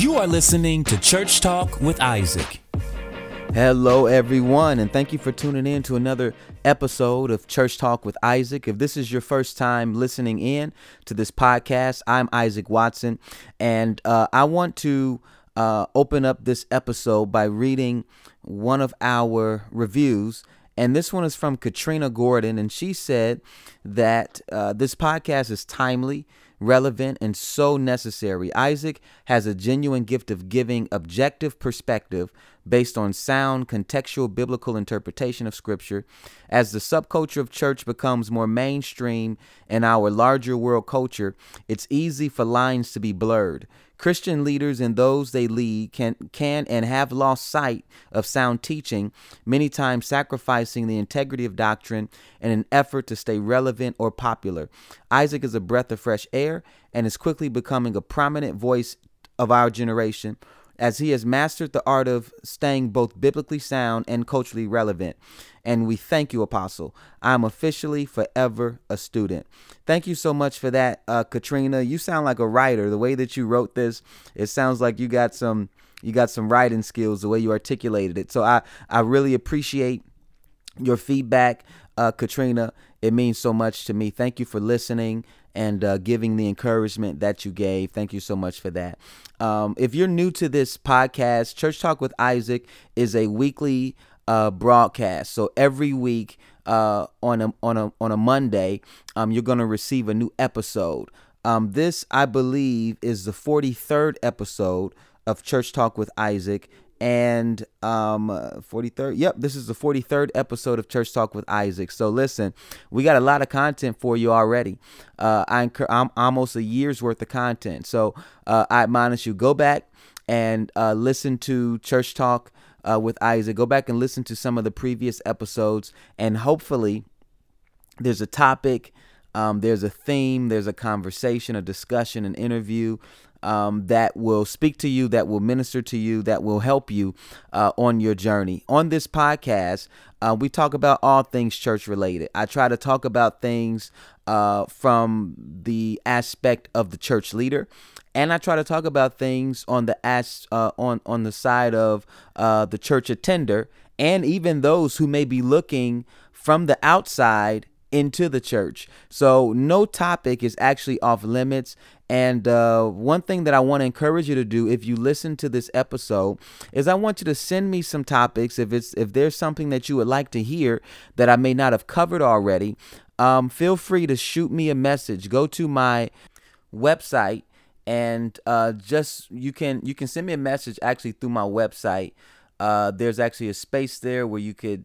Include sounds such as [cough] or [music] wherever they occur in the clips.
You are listening to Church Talk with Isaac. Hello, everyone, and thank you for tuning in to another episode of Church Talk with Isaac. If this is your first time listening in to this podcast, I'm Isaac Watson, and uh, I want to uh, open up this episode by reading one of our reviews. And this one is from Katrina Gordon, and she said that uh, this podcast is timely relevant, and so necessary. Isaac has a genuine gift of giving objective perspective based on sound, contextual biblical interpretation of Scripture. As the subculture of church becomes more mainstream in our larger world culture, it's easy for lines to be blurred. Christian leaders and those they lead can can and have lost sight of sound teaching, many times sacrificing the integrity of doctrine in an effort to stay relevant or popular. Isaac is a breath of fresh air and is quickly becoming a prominent voice of our generation as he has mastered the art of staying both biblically sound and culturally relevant. And we thank you, Apostle. I'm officially forever a student. Thank you so much for that, uh, Katrina. You sound like a writer. The way that you wrote this, it sounds like you got some you got some writing skills. The way you articulated it. So I I really appreciate your feedback, uh, Katrina. It means so much to me. Thank you for listening and uh, giving the encouragement that you gave. Thank you so much for that. Um, if you're new to this podcast, Church Talk with Isaac is a weekly uh, broadcast. So every week uh, on a on a on a Monday, um, you're gonna receive a new episode. Um, this, I believe, is the 43rd episode of Church Talk with Isaac, and um 43rd yep this is the 43rd episode of church talk with isaac. So listen we got a lot of content for you already. Uh I incur- i'm almost a year's worth of content. So uh i admonish you go back and uh listen to church talk uh with isaac. Go back and listen to some of the previous episodes and hopefully there's a topic um, there's a theme, there's a conversation, a discussion, an interview um, that will speak to you, that will minister to you, that will help you uh, on your journey. On this podcast, uh, we talk about all things church related. I try to talk about things uh, from the aspect of the church leader, and I try to talk about things on the as uh, on on the side of uh, the church attender, and even those who may be looking from the outside into the church. So no topic is actually off limits. And uh, one thing that I want to encourage you to do, if you listen to this episode, is I want you to send me some topics. If it's if there's something that you would like to hear that I may not have covered already, um, feel free to shoot me a message. Go to my website and uh, just you can you can send me a message actually through my website. Uh, there's actually a space there where you could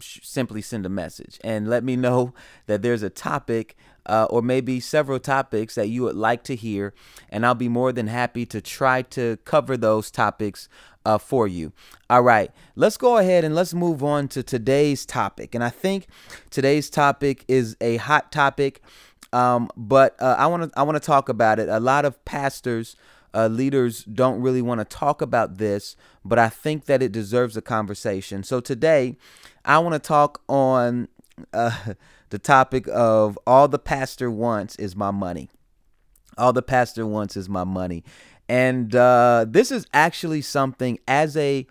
simply send a message and let me know that there's a topic uh, or maybe several topics that you would like to hear, and I'll be more than happy to try to cover those topics uh, for you. All right, let's go ahead and let's move on to today's topic. And I think today's topic is a hot topic, um, but uh, I want to I want to talk about it. A lot of pastors uh, leaders don't really want to talk about this, but I think that it deserves a conversation. So today, I want to talk on uh, [laughs] the topic of all the pastor wants is my money. All the pastor wants is my money, and uh, this is actually something as a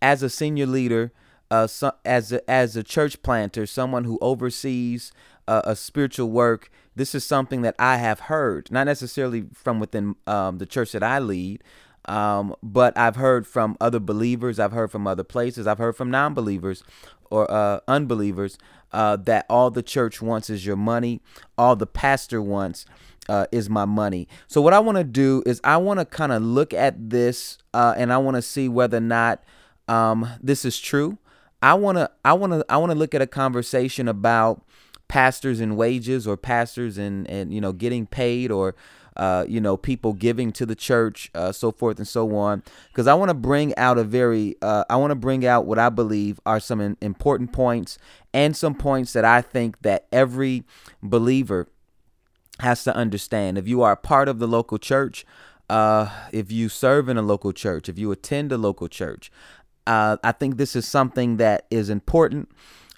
as a senior leader, uh, so, as a, as a church planter, someone who oversees uh, a spiritual work this is something that I have heard, not necessarily from within um, the church that I lead, um, but I've heard from other believers, I've heard from other places, I've heard from non believers or uh, unbelievers uh, that all the church wants is your money, all the pastor wants. Uh, is my money. So what I want to do is I want to kind of look at this uh, and I want to see whether or not um, this is true. I want to I want to I want to look at a conversation about pastors and wages or pastors and and you know getting paid or uh, you know people giving to the church uh, so forth and so on. Because i want to bring out a very uh, i want to bring out what i believe are some important points and some points that i think that every believer has to understand. If you are a part of the local church uh, if you serve in a local church if you attend a local church uh, i think this is something that is important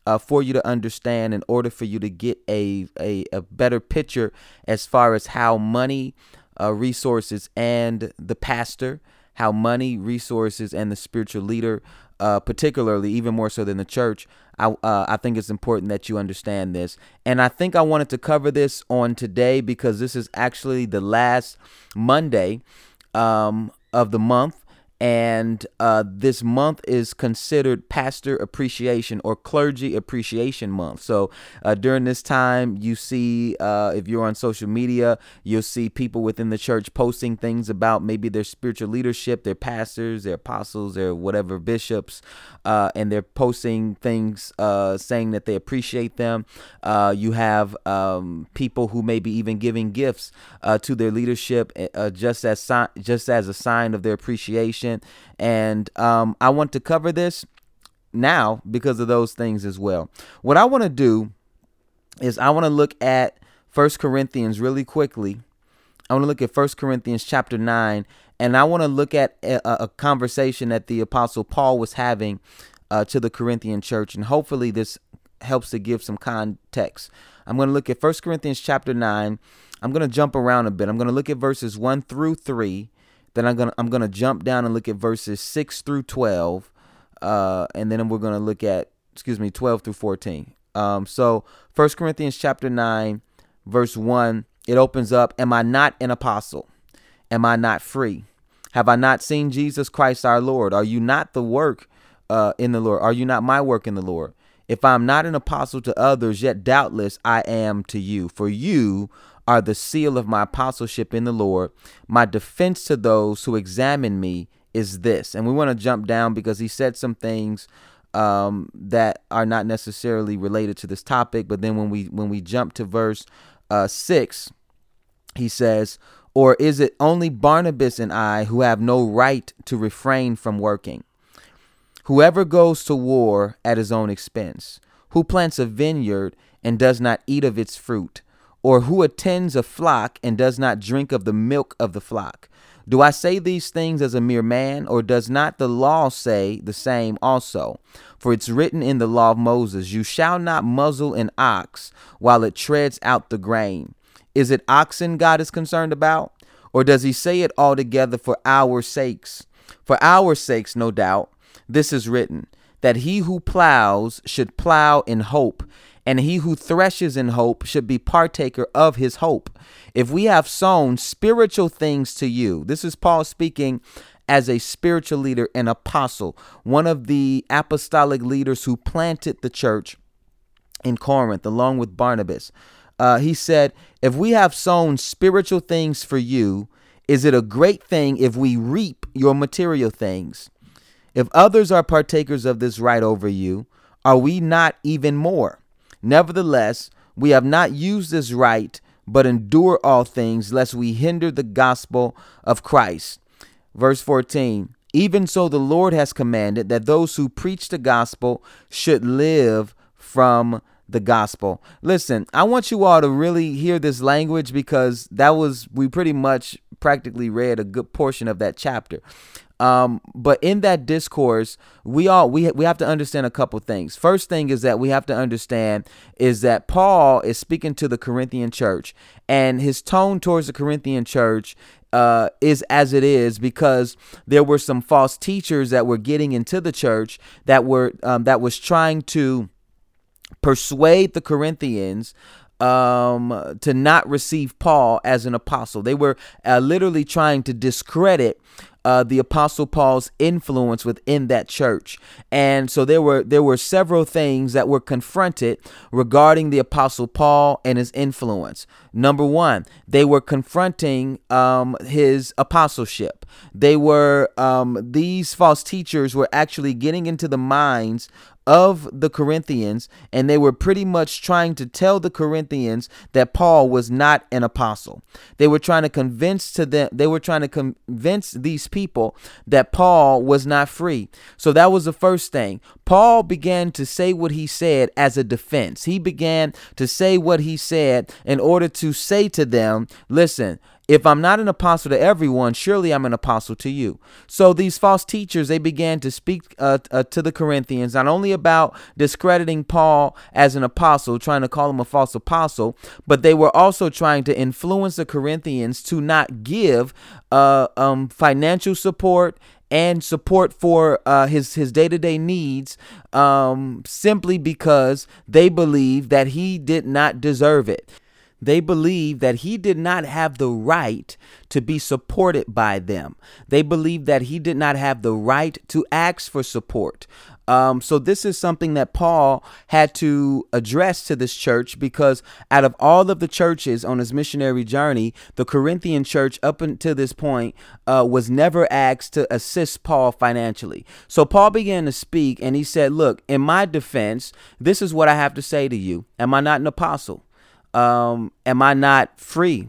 uh, for you to understand in order for you to get a, a, a better picture as far as how money, uh, resources, and the pastor, how money, resources, and the spiritual leader, uh, particularly even more so than the church, I uh, I think it's important that you understand this. And I think I wanted to cover this on today because this is actually the last Monday um, of the month and uh, this month is considered pastor appreciation or clergy appreciation month. So uh, during this time you see uh, if you're on social media you'll see people within the church posting things about maybe their spiritual leadership their pastors their apostles their whatever bishops uh, and they're posting things uh, saying that they appreciate them. Uh, you have um, people who may be even giving gifts to their leadership just as si- just as a sign of their appreciation and um, I want to cover this now because of those things as well. What I want to do is I want to look at First Corinthians really quickly. I want to look at First Corinthians chapter 9, and I want to look at a, a, conversation that the Apostle Paul was having uh, to the Corinthian church, and hopefully this helps to give some context. I'm going to look at First Corinthians chapter 9. I'm going to jump around a bit. I'm going to look at verses 1 through 3, then I'm gonna I'm gonna jump down and look at verses six through twelve, uh, and then we're gonna look at excuse me twelve through fourteen. Um, so First Corinthians chapter nine, verse one, it opens up. Am I not an apostle? Am I not free? Have I not seen Jesus Christ our Lord? Are you not the work uh, in the Lord? Are you not my work in the Lord? If I'm not an apostle to others, yet doubtless I am to you. For you are the seal of my apostleship in the Lord. My defense to those who examine me is this. And we want to jump down because he said some things um, that are not necessarily related to this topic. But then when we when we jump to verse uh, six, he says, "Or is it only Barnabas and I who have no right to refrain from working? Whoever goes to war at his own expense, who plants a vineyard and does not eat of its fruit." Or who attends a flock and does not drink of the milk of the flock? Do I say these things as a mere man, or does not the law say the same also? For it's written in the law of Moses, You shall not muzzle an ox while it treads out the grain. Is it oxen God is concerned about? Or does he say it altogether for our sakes? For our sakes, no doubt, this is written, that he who plows should plow in hope, and he who threshes in hope should be partaker of his hope. If we have sown spiritual things to you, this is Paul speaking as a spiritual leader and apostle, one of the apostolic leaders who planted the church in Corinth along with Barnabas. Uh, he said, If we have sown spiritual things for you, is it a great thing if we reap your material things? If others are partakers of this right over you, are we not even more? Nevertheless, we have not used this right, but endure all things, lest we hinder the gospel of Christ. Verse 14 Even so, the Lord has commanded that those who preach the gospel should live from the gospel. Listen, I want you all to really hear this language because that was, we pretty much practically read a good portion of that chapter. Um, but in that discourse, we all we we have to understand a couple things. First thing is that we have to understand is that Paul is speaking to the Corinthian church, and his tone towards the Corinthian church uh, is as it is because there were some false teachers that were getting into the church that were um, that was trying to persuade the Corinthians um, to not receive Paul as an apostle. They were uh, literally trying to discredit uh, the apostle paul's influence within that church. And so there were there were several things that were confronted regarding the apostle paul and his influence. Number one they were confronting um, his apostleship. They were um, these false teachers were actually getting into the minds of the Corinthians, and they were pretty much trying to tell the Corinthians that Paul was not an apostle. They were trying to convince to them, they were trying to convince these people that Paul was not free. So that was the first thing. Paul began to say what he said as a defense. He began to say what he said in order to say to them, listen, If I'm not an apostle to everyone, surely I'm an apostle to you. So these false teachers, they began to speak uh, uh, to the Corinthians not only about discrediting Paul as an apostle, trying to call him a false apostle, but they were also trying to influence the Corinthians to not give uh, um, financial support and support for uh, his his day to day needs, um, simply because they believe that he did not deserve it. They believe that he did not have the right to be supported by them. They believe that he did not have the right to ask for support. Um, so this is something that Paul had to address to this church because out of all of the churches on his missionary journey, the Corinthian church up until this point uh, was never asked to assist Paul financially. So Paul began to speak and he said, "Look, in my defense, this is what I have to say to you. Am I not an apostle? Um, am I not free?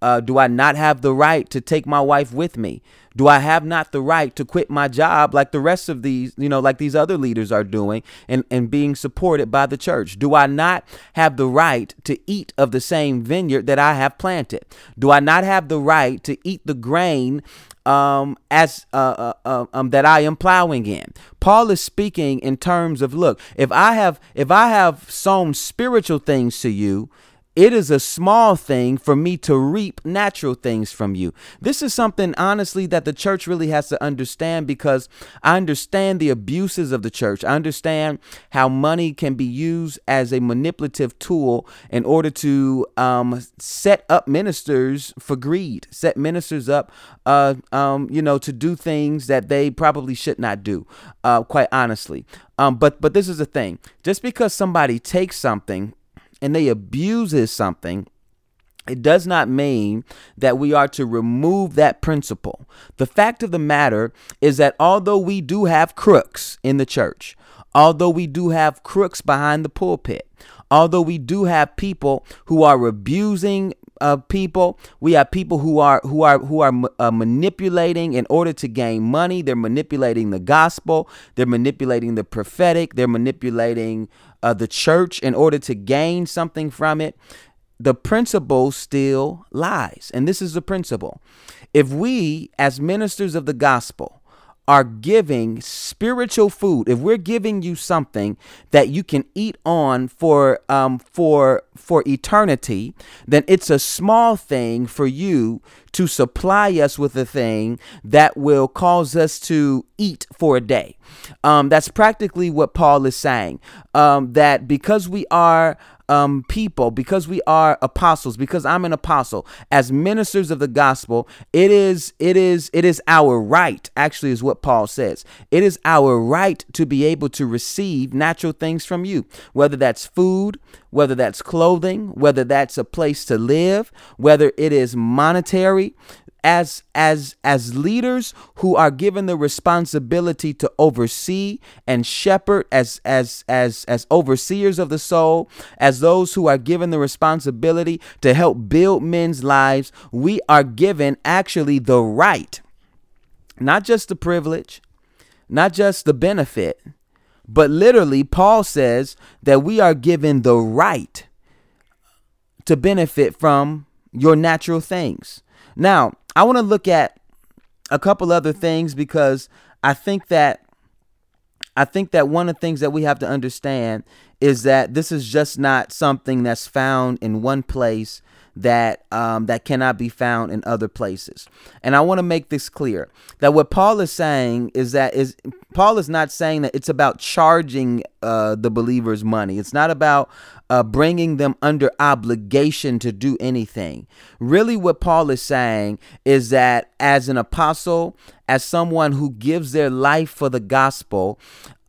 Uh, do I not have the right to take my wife with me? Do I have not the right to quit my job like the rest of these, you know, like these other leaders are doing and, and being supported by the church? Do I not have the right to eat of the same vineyard that I have planted? Do I not have the right to eat the grain um, as uh, uh, uh, um, that I am plowing in. Paul is speaking in terms of look, if I have if I have sown spiritual things to you, it is a small thing for me to reap natural things from you. This is something, honestly, that the church really has to understand because I understand the abuses of the church. I understand how money can be used as a manipulative tool in order to um, set up ministers for greed, set ministers up, uh, um, you know, to do things that they probably should not do, uh, quite honestly. Um, but but this is the thing: just because somebody takes something and they abuses something, it does not mean that we are to remove that principle. The fact of the matter is that although we do have crooks in the church, although we do have crooks behind the pulpit, although we do have people who are abusing uh, people. We have people who are who are who are uh, manipulating in order to gain money. They're manipulating the gospel. They're manipulating the prophetic. They're manipulating uh, the church in order to gain something from it. The principle still lies, and this is the principle. If we, as ministers of the gospel, are giving spiritual food, if we're giving you something that you can eat on for um for for eternity, then it's a small thing for you to supply us with a thing that will cause us to eat for a day. Um, that's practically what Paul is saying. Um, that because we are um, people, because we are apostles, because I'm an apostle, as ministers of the gospel, it is, it is, it is our right, actually, is what Paul says. It is our right to be able to receive natural things from you, whether that's food, whether that's clothing, whether that's a place to live, whether it is monetary, as as as leaders who are given the responsibility to oversee and shepherd as as as as overseers of the soul as those who are given the responsibility to help build men's lives we are given actually the right not just the privilege not just the benefit but literally paul says that we are given the right to benefit from your natural things now I want to look at a couple other things because I think that I think that one of the things that we have to understand is that this is just not something that's found in one place that um, that cannot be found in other places. And I want to make this clear that what Paul is saying is that is Paul is not saying that it's about charging uh, the believers money. It's not about uh, bringing them under obligation to do anything. Really, what Paul is saying is that as an apostle, as someone who gives their life for the gospel,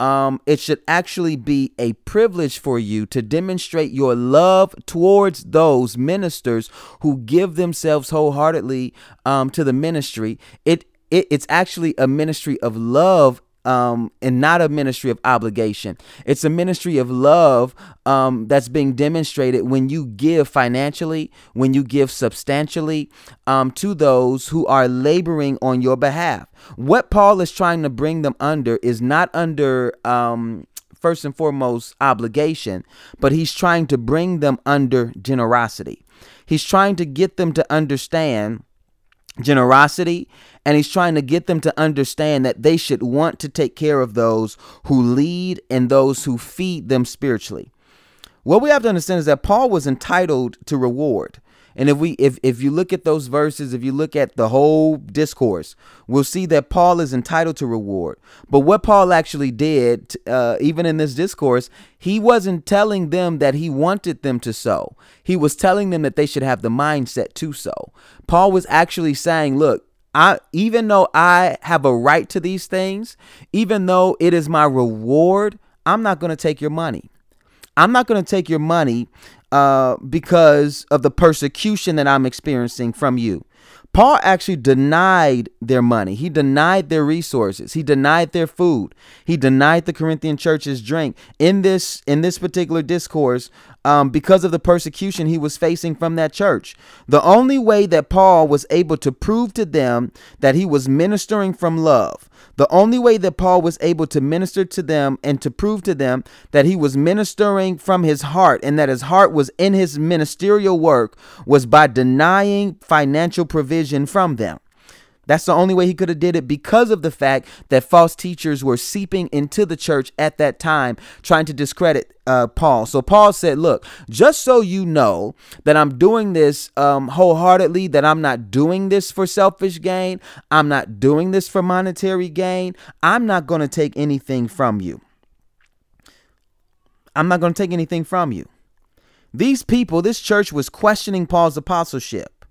um, it should actually be a privilege for you to demonstrate your love towards those ministers who give themselves wholeheartedly um, to the ministry. It, it it's actually a ministry of love um, and not a ministry of obligation. It's a ministry of love um, that's being demonstrated when you give financially, when you give substantially um, to those who are laboring on your behalf. What Paul is trying to bring them under is not under um, first and foremost obligation, but he's trying to bring them under generosity. He's trying to get them to understand generosity and he's trying to get them to understand that they should want to take care of those who lead and those who feed them spiritually. What we have to understand is that Paul was entitled to reward. And if we if if you look at those verses, if you look at the whole discourse, we'll see that Paul is entitled to reward. But what Paul actually did, uh, even in this discourse, he wasn't telling them that he wanted them to sow. He was telling them that they should have the mindset to sow. Paul was actually saying, look, I even though I have a right to these things, even though it is my reward, I'm not going to take your money. I'm not going to take your money uh, because of the persecution that I'm experiencing from you. Paul actually denied their money. He denied their resources. He denied their food. He denied the Corinthian church's drink. In this in this particular discourse, um, because of the persecution he was facing from that church. The only way that Paul was able to prove to them that he was ministering from love, the only way that Paul was able to minister to them and to prove to them that he was ministering from his heart and that his heart was in his ministerial work was by denying financial provision from them. That's the only way he could have did it because of the fact that false teachers were seeping into the church at that time, trying to discredit uh, Paul. So Paul said, "Look, just so you know that I'm doing this um, wholeheartedly, that I'm not doing this for selfish gain, I'm not doing this for monetary gain. I'm not going to take anything from you. I'm not going to take anything from you." These people, this church was questioning Paul's apostleship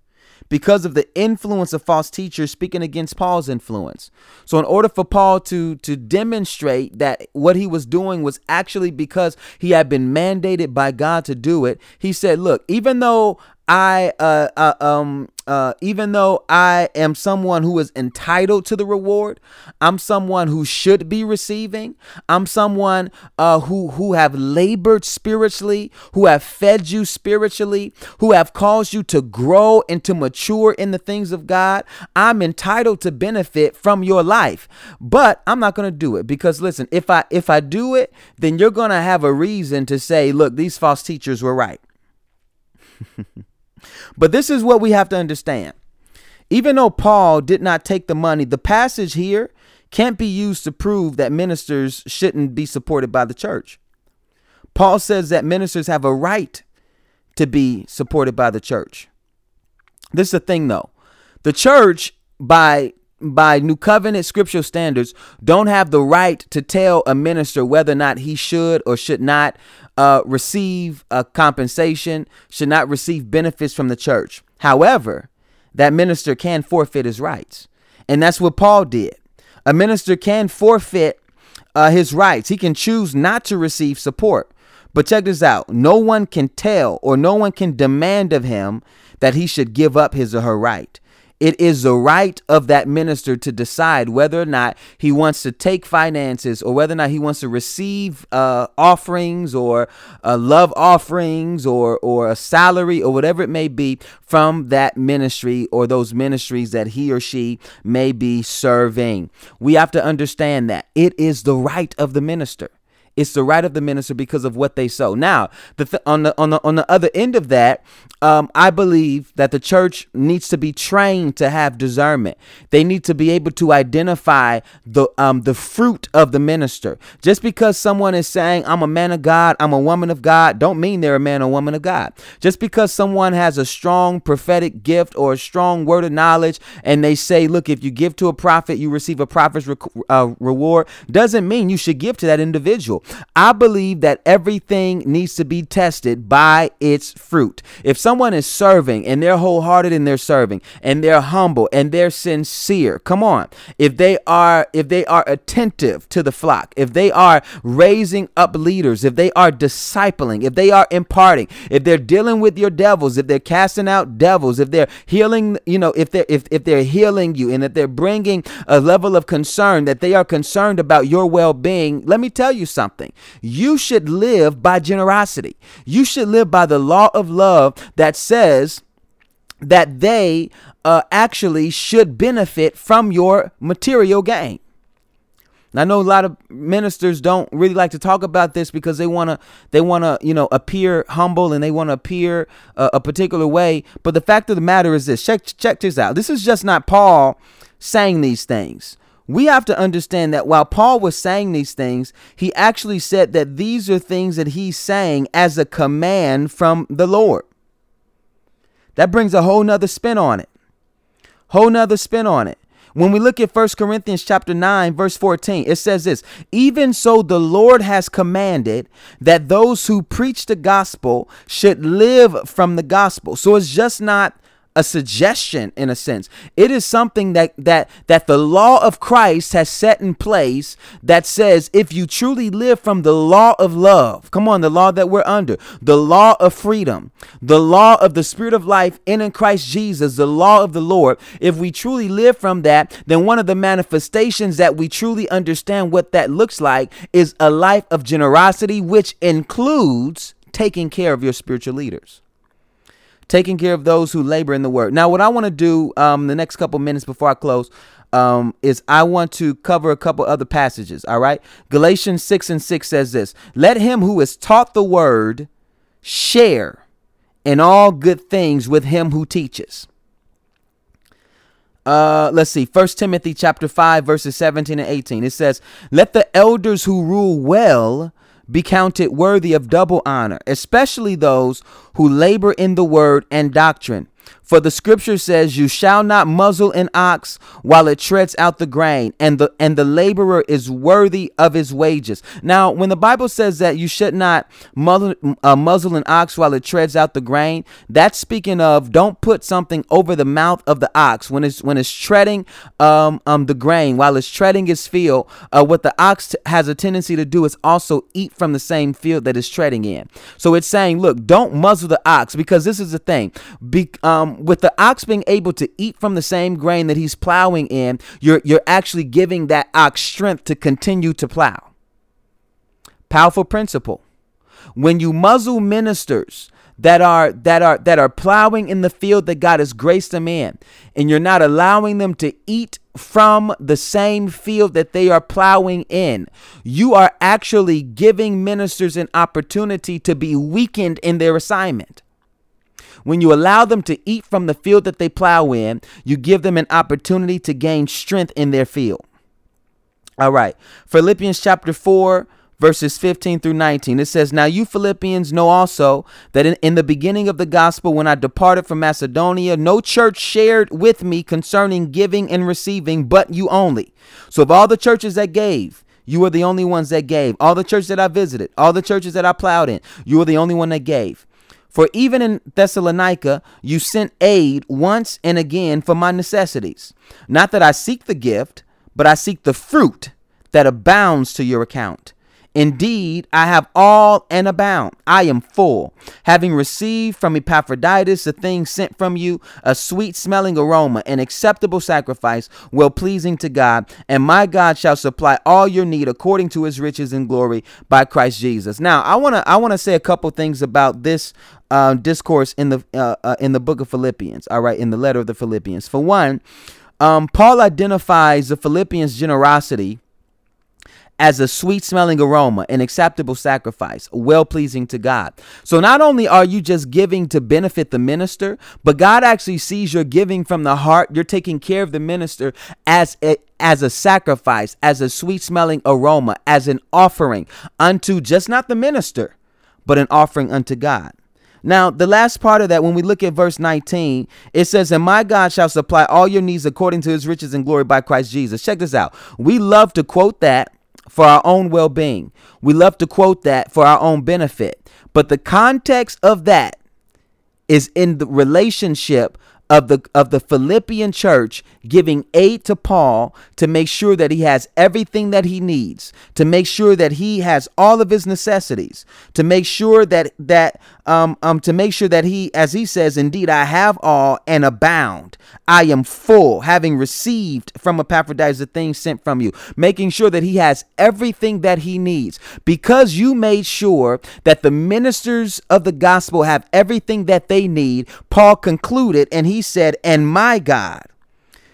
because of the influence of false teachers speaking against Paul's influence. So in order for Paul to to demonstrate that what he was doing was actually because he had been mandated by God to do it, he said, "Look, even though I uh, uh, um uh, even though I am someone who is entitled to the reward, I'm someone who should be receiving. I'm someone uh, who who have labored spiritually, who have fed you spiritually, who have caused you to grow and to mature in the things of God. I'm entitled to benefit from your life, but I'm not going to do it because listen, if I if I do it, then you're going to have a reason to say, look, these false teachers were right. [laughs] But this is what we have to understand. Even though Paul did not take the money, the passage here can't be used to prove that ministers shouldn't be supported by the church. Paul says that ministers have a right to be supported by the church. This is the thing though. The church by by new covenant scriptural standards don't have the right to tell a minister whether or not he should or should not uh, receive a compensation, should not receive benefits from the church. However, that minister can forfeit his rights. And that's what Paul did. A minister can forfeit uh, his rights. He can choose not to receive support. But check this out no one can tell or no one can demand of him that he should give up his or her right. It is the right of that minister to decide whether or not he wants to take finances or whether or not he wants to receive uh, offerings or uh, love offerings or, or a salary or whatever it may be from that ministry or those ministries that he or she may be serving. We have to understand that it is the right of the minister. It's the right of the minister because of what they sow. Now, the th- on the on the on the other end of that, um, I believe that the church needs to be trained to have discernment. They need to be able to identify the um the fruit of the minister. Just because someone is saying I'm a man of God, I'm a woman of God, don't mean they're a man or woman of God. Just because someone has a strong prophetic gift or a strong word of knowledge, and they say, look, if you give to a prophet, you receive a prophet's re- uh, reward, doesn't mean you should give to that individual. I believe that everything needs to be tested by its fruit. If someone is serving and they're wholehearted in their serving and they're humble and they're sincere, come on. If they are if they are attentive to the flock, if they are raising up leaders, if they are discipling, if they are imparting, if they're dealing with your devils, if they're casting out devils, if they're healing, you know, if they're if, if they're healing you and that they're bringing a level of concern that they are concerned about your well-being, let me tell you something something. You should live by generosity. You should live by the law of love that says that they uh, actually should benefit from your material gain. I know a lot of ministers don't really like to talk about this because they want to they want to, you know, appear humble and they want to appear uh, a particular way, but the fact of the matter is this. Check check this out. This is just not Paul saying these things. We have to understand that while Paul was saying these things, he actually said that these are things that he's saying as a command from the Lord. That brings a whole nother spin on it. Whole nother spin on it. When we look at 1 Corinthians chapter 9 verse 14, it says this, even so the Lord has commanded that those who preach the gospel should live from the gospel. So it's just not a suggestion in a sense. It is something that that that the law of Christ has set in place that says if you truly live from the law of love, come on, the law that we're under, the law of freedom, the law of the spirit of life in in Christ Jesus, the law of the Lord, if we truly live from that, then one of the manifestations that we truly understand what that looks like is a life of generosity which includes taking care of your spiritual leaders taking care of those who labor in the word. Now, what I want to do um, the next couple minutes before I close um, is I want to cover a couple other passages. All right. Galatians 6 and 6 says this Let him who is taught the word share in all good things with him who teaches. Uh, let's see. First Timothy chapter 5, verses 17 and 18. It says, Let the elders who rule well be counted worthy of double honor, especially those who labor in the word and doctrine. For the scripture says, You shall not muzzle an ox while it treads out the grain, and the and the laborer is worthy of his wages. Now, when the Bible says that you should not muzzle, uh, muzzle an ox while it treads out the grain, that's speaking of don't put something over the mouth of the ox when it's when it's treading um, um the grain while it's treading its field. Uh, what the ox t- has a tendency to do is also eat from the same field that it's treading in. So it's saying, look, don't muzzle the ox because this is the thing. Be, um, Um, with the ox being able to eat from the same grain that he's plowing in, you're you're actually giving that ox strength to continue to plow. Powerful principle. When you muzzle ministers that are that are that are plowing in the field that God has graced them in, and you're not allowing them to eat from the same field that they are plowing in, you are actually giving ministers an opportunity to be weakened in their assignment. When you allow them to eat from the field that they plow in, you give them an opportunity to gain strength in their field. All right. Philippians chapter 4, verses 15 through 19. It says, Now you Philippians know also that in, in the beginning of the gospel, when I departed from Macedonia, no church shared with me concerning giving and receiving, but you only. So of all the churches that gave, you were the only ones that gave. All the churches that I visited, all the churches that I plowed in, you were the only one that gave. For even in Thessalonica, you sent aid once and again for my necessities. Not that I seek the gift, but I seek the fruit that abounds to your account. Indeed, I have all and abound. I am full, having received from Epaphroditus the thing sent from you, a sweet smelling aroma, an acceptable sacrifice, well pleasing to God. And my God shall supply all your need according to his riches and glory by Christ Jesus. Now, I want to I want to say a couple things about this uh, discourse in the uh, uh, in the book of Philippians. All right, in the letter of the Philippians. For one, um, Paul identifies the Philippians' generosity as a sweet smelling aroma, an acceptable sacrifice, well pleasing to God. So not only are you just giving to benefit the minister, but God actually sees your giving from the heart. You're taking care of the minister as a, as a sacrifice, as a sweet smelling aroma, as an offering unto just not the minister, but an offering unto God. Now, the last part of that, when we look at verse 19, it says, And my God shall supply all your needs according to his riches and glory by Christ Jesus. Check this out. We love to quote that for our own well being. We love to quote that for our own benefit. But the context of that is in the relationship of the of the Philippian church giving aid to Paul to make sure that he has everything that he needs, to make sure that he has all of his necessities, to make sure that that um, um to make sure that he as he says indeed I have all and abound. I am full, having received from Epaphroditus the things sent from you, making sure that he has everything that he needs. Because you made sure that the ministers of the gospel have everything that they need, Paul concluded and said, "And my God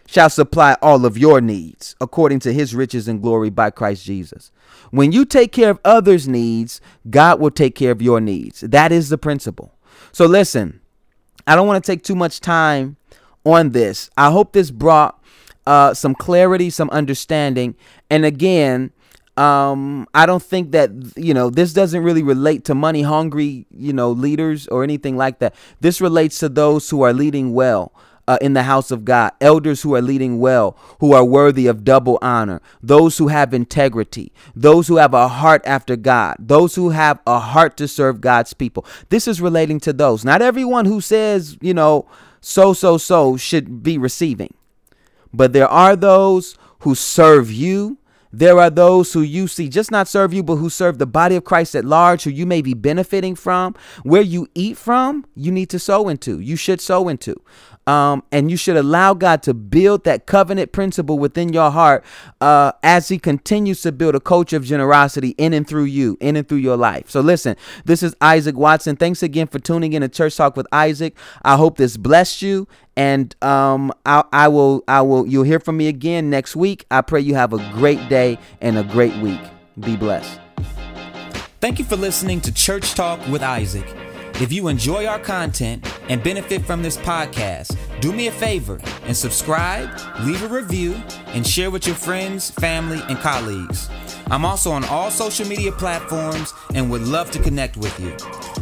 shall supply all of your needs according to his riches and glory by Christ Jesus. When you take care of others' needs, God will take care of your needs. That is the principle. So listen, I don't want to take too much time on this. I hope this brought uh, some clarity, some understanding. And again, um, I don't think that you know this doesn't really relate to money hungry you know leaders or anything like that. This relates to those who are leading well. Uh, in the house of God, elders who are leading well, who are worthy of double honor, those who have integrity, those who have a heart after God, those who have a heart to serve God's people. This is relating to those. Not everyone who says, you know, so, so, so should be receiving, but there are those who serve you, there are those who you see just not serve you, but who serve the body of Christ at large, who you may be benefiting from. Where you eat from, you need to sow into. You should sow into. Um, and you should allow God to build that covenant principle within your heart uh, as He continues to build a culture of generosity in and through you, in and through your life. So, listen, this is Isaac Watson. Thanks again for tuning in to Church Talk with Isaac. I hope this blessed you, and um, I, I will, I will. You'll hear from me again next week. I pray you have a great day and a great week. Be blessed. Thank you for listening to Church Talk with Isaac. If you enjoy our content and benefit from this podcast, do me a favor and subscribe, leave a review, and share with your friends, family, and colleagues. I'm also on all social media platforms and would love to connect with you.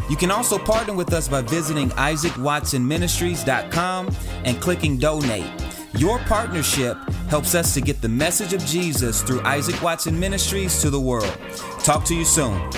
You can also partner with us by visiting isaacwatsonministries.com and clicking donate. Your partnership helps us to get the message of Jesus through Isaac Watson Ministries to the world. Talk to you soon.